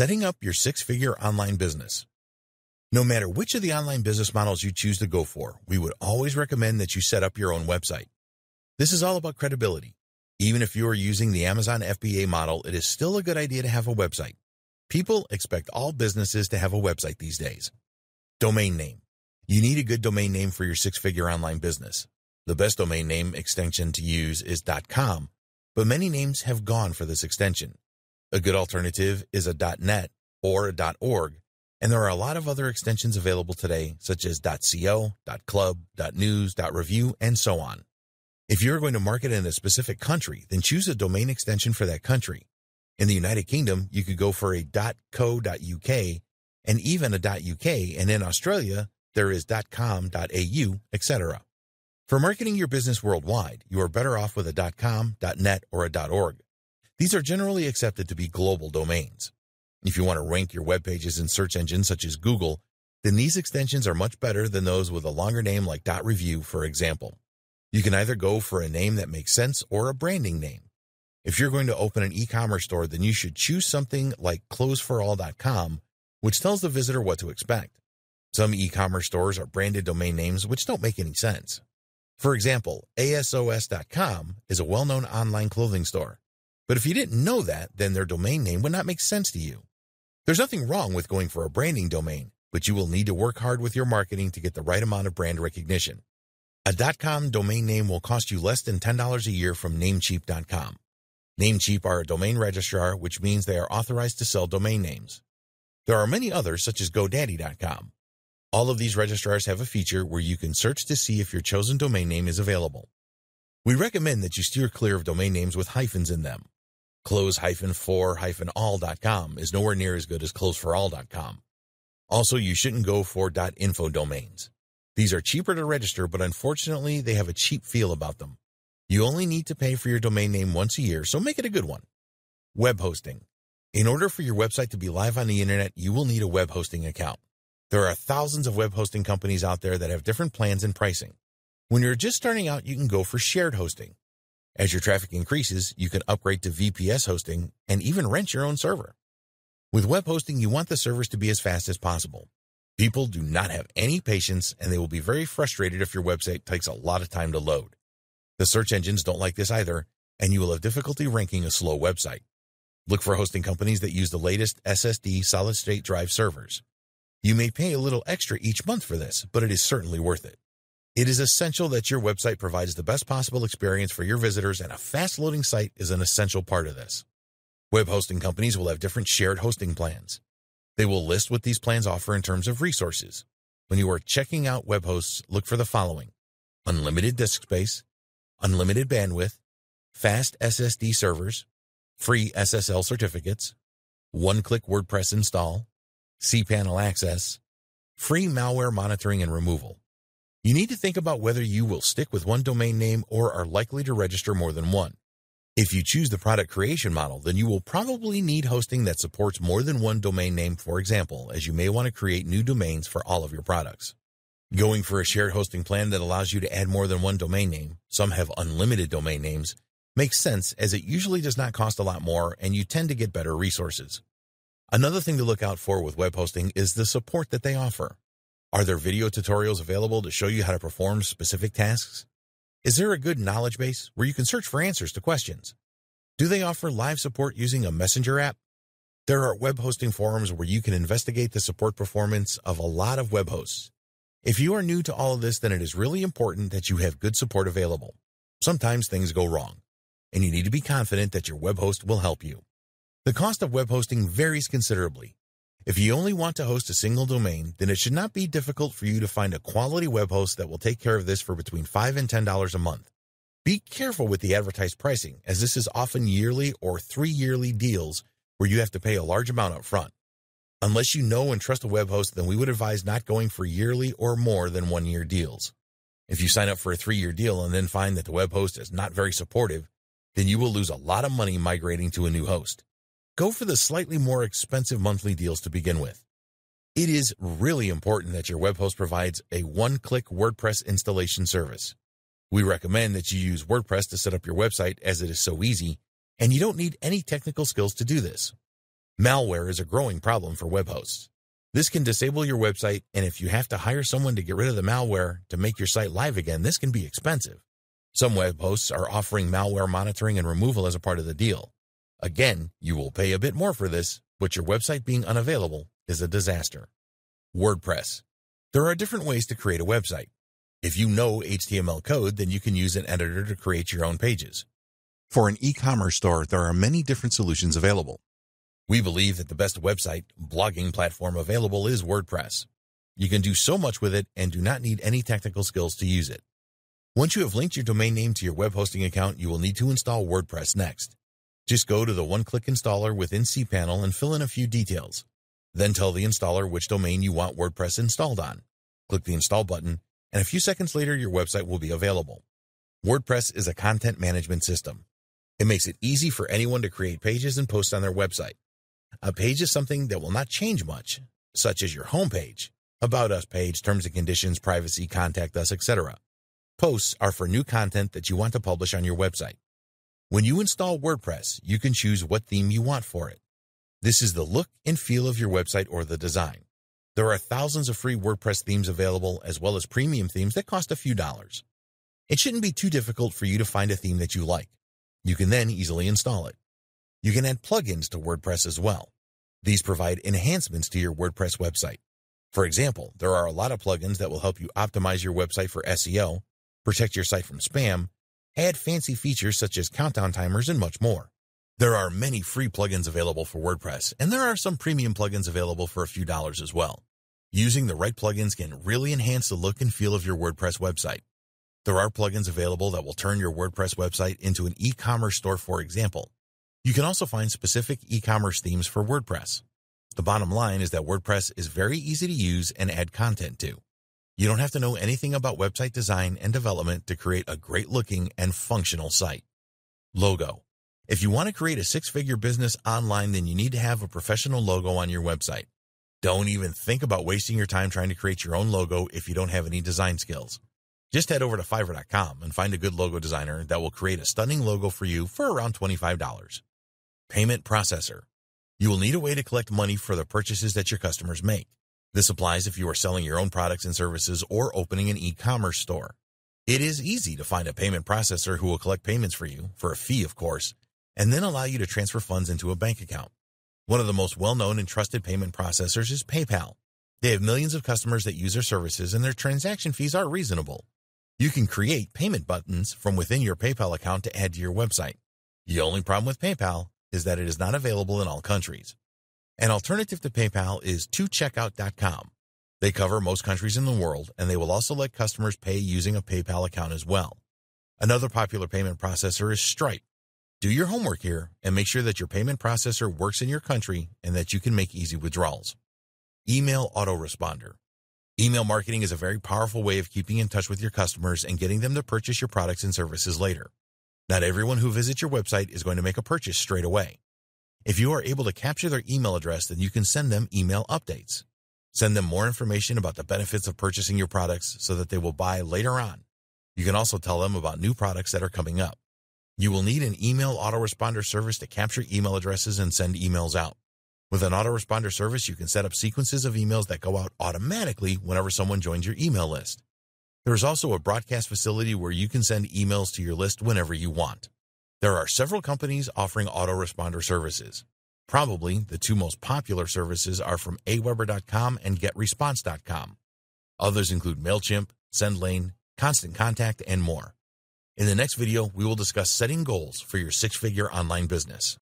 Setting up your six-figure online business. No matter which of the online business models you choose to go for, we would always recommend that you set up your own website. This is all about credibility. Even if you are using the Amazon FBA model, it is still a good idea to have a website. People expect all businesses to have a website these days. Domain name. You need a good domain name for your six-figure online business. The best domain name extension to use is .com, but many names have gone for this extension. A good alternative is a .net or a .org, and there are a lot of other extensions available today, such as .co, .club, .news, .review, and so on. If you're going to market in a specific country, then choose a domain extension for that country. In the United Kingdom, you could go for a .co.uk and even a .uk, and in Australia, there is .com, .au, etc. For marketing your business worldwide, you are better off with a .com, .net, or a .org. These are generally accepted to be global domains. If you want to rank your web pages in search engines such as Google, then these extensions are much better than those with a longer name like .review, for example. You can either go for a name that makes sense or a branding name. If you're going to open an e-commerce store, then you should choose something like clothesforall.com, which tells the visitor what to expect. Some e-commerce stores are branded domain names which don't make any sense. For example, ASOS.com is a well-known online clothing store. But if you didn't know that, then their domain name would not make sense to you. There's nothing wrong with going for a branding domain, but you will need to work hard with your marketing to get the right amount of brand recognition. A .com domain name will cost you less than $10 a year from Namecheap.com. Namecheap are a domain registrar, which means they are authorized to sell domain names. There are many others, such as GoDaddy.com. All of these registrars have a feature where you can search to see if your chosen domain name is available. We recommend that you steer clear of domain names with hyphens in them. Clothes-for-all.com is nowhere near as good as clothesforall.com. Also, you shouldn't go for .info domains. These are cheaper to register, but unfortunately, they have a cheap feel about them. You only need to pay for your domain name once a year, so make it a good one. Web hosting. In order for your website to be live on the internet, you will need a web hosting account. There are thousands of web hosting companies out there that have different plans and pricing. When you're just starting out, you can go for shared hosting. As your traffic increases, you can upgrade to VPS hosting and even rent your own server. With web hosting, you want the servers to be as fast as possible. People do not have any patience and they will be very frustrated if your website takes a lot of time to load. The search engines don't like this either, and you will have difficulty ranking a slow website. Look for hosting companies that use the latest SSD solid state drive servers. You may pay a little extra each month for this, but it is certainly worth it. It is essential that your website provides the best possible experience for your visitors, and a fast loading site is an essential part of this. Web hosting companies will have different shared hosting plans. They will list what these plans offer in terms of resources. When you are checking out web hosts, look for the following unlimited disk space, unlimited bandwidth, fast SSD servers, free SSL certificates, one click WordPress install, cPanel access, free malware monitoring and removal. You need to think about whether you will stick with one domain name or are likely to register more than one. If you choose the product creation model, then you will probably need hosting that supports more than one domain name, for example, as you may want to create new domains for all of your products. Going for a shared hosting plan that allows you to add more than one domain name, some have unlimited domain names, makes sense as it usually does not cost a lot more and you tend to get better resources. Another thing to look out for with web hosting is the support that they offer. Are there video tutorials available to show you how to perform specific tasks? Is there a good knowledge base where you can search for answers to questions? Do they offer live support using a messenger app? There are web hosting forums where you can investigate the support performance of a lot of web hosts. If you are new to all of this, then it is really important that you have good support available. Sometimes things go wrong, and you need to be confident that your web host will help you. The cost of web hosting varies considerably. If you only want to host a single domain, then it should not be difficult for you to find a quality web host that will take care of this for between 5 and $10 a month. Be careful with the advertised pricing, as this is often yearly or three yearly deals where you have to pay a large amount up front. Unless you know and trust a web host, then we would advise not going for yearly or more than one year deals. If you sign up for a three year deal and then find that the web host is not very supportive, then you will lose a lot of money migrating to a new host go for the slightly more expensive monthly deals to begin with. It is really important that your web host provides a one-click WordPress installation service. We recommend that you use WordPress to set up your website as it is so easy, and you don't need any technical skills to do this. Malware is a growing problem for web hosts. This can disable your website, and if you have to hire someone to get rid of the malware to make your site live again, this can be expensive. Some web hosts are offering malware monitoring and removal as a part of the deal. Again, you will pay a bit more for this, but your website being unavailable is a disaster. WordPress. There are different ways to create a website. If you know HTML code, then you can use an editor to create your own pages. For an e-commerce store, there are many different solutions available. We believe that the best website blogging platform available is WordPress. You can do so much with it and do not need any technical skills to use it. Once you have linked your domain name to your web hosting account, you will need to install WordPress next. Just go to the one-click installer within cPanel and fill in a few details. Then tell the installer which domain you want WordPress installed on. Click the install button, and a few seconds later your website will be available. WordPress is a content management system. It makes it easy for anyone to create pages and post on their website. A page is something that will not change much, such as your homepage, about us page, terms and conditions, privacy, contact us, etc. Posts are for new content that you want to publish on your website. When you install WordPress, you can choose what theme you want for it. This is the look and feel of your website or the design. There are thousands of free WordPress themes available as well as premium themes that cost a few dollars. It shouldn't be too difficult for you to find a theme that you like. You can then easily install it. You can add plugins to WordPress as well. These provide enhancements to your WordPress website. For example, there are a lot of plugins that will help you optimize your website for SEO, protect your site from spam, add fancy features such as countdown timers, and much more. There are many free plugins available for WordPress, and there are some premium plugins available for a few dollars as well. Using the right plugins can really enhance the look and feel of your WordPress website. There are plugins available that will turn your WordPress website into an e-commerce store, for example. You can also find specific e-commerce themes for WordPress. The bottom line is that WordPress is very easy to use and add content to. You don't have to know anything about website design and development to create a great looking and functional site. Logo. If you want to create a six-figure business online, then you need to have a professional logo on your website. Don't even think about wasting your time trying to create your own logo if you don't have any design skills. Just head over to Fiverr.com and find a good logo designer that will create a stunning logo for you for around $25. Payment processor. You will need a way to collect money for the purchases that your customers make. This applies if you are selling your own products and services or opening an e-commerce store. It is easy to find a payment processor who will collect payments for you, for a fee of course, and then allow you to transfer funds into a bank account. One of the most well-known and trusted payment processors is PayPal. They have millions of customers that use their services and their transaction fees are reasonable. You can create payment buttons from within your PayPal account to add to your website. The only problem with PayPal is that it is not available in all countries. An alternative to PayPal is 2checkout.com. They cover most countries in the world, and they will also let customers pay using a PayPal account as well. Another popular payment processor is Stripe. Do your homework here and make sure that your payment processor works in your country and that you can make easy withdrawals. Email autoresponder. Email marketing is a very powerful way of keeping in touch with your customers and getting them to purchase your products and services later. Not everyone who visits your website is going to make a purchase straight away. If you are able to capture their email address, then you can send them email updates. Send them more information about the benefits of purchasing your products so that they will buy later on. You can also tell them about new products that are coming up. You will need an email autoresponder service to capture email addresses and send emails out. With an autoresponder service, you can set up sequences of emails that go out automatically whenever someone joins your email list. There is also a broadcast facility where you can send emails to your list whenever you want. There are several companies offering autoresponder services. Probably the two most popular services are from aweber.com and getresponse.com. Others include MailChimp, SendLane, Constant Contact, and more. In the next video, we will discuss setting goals for your six-figure online business.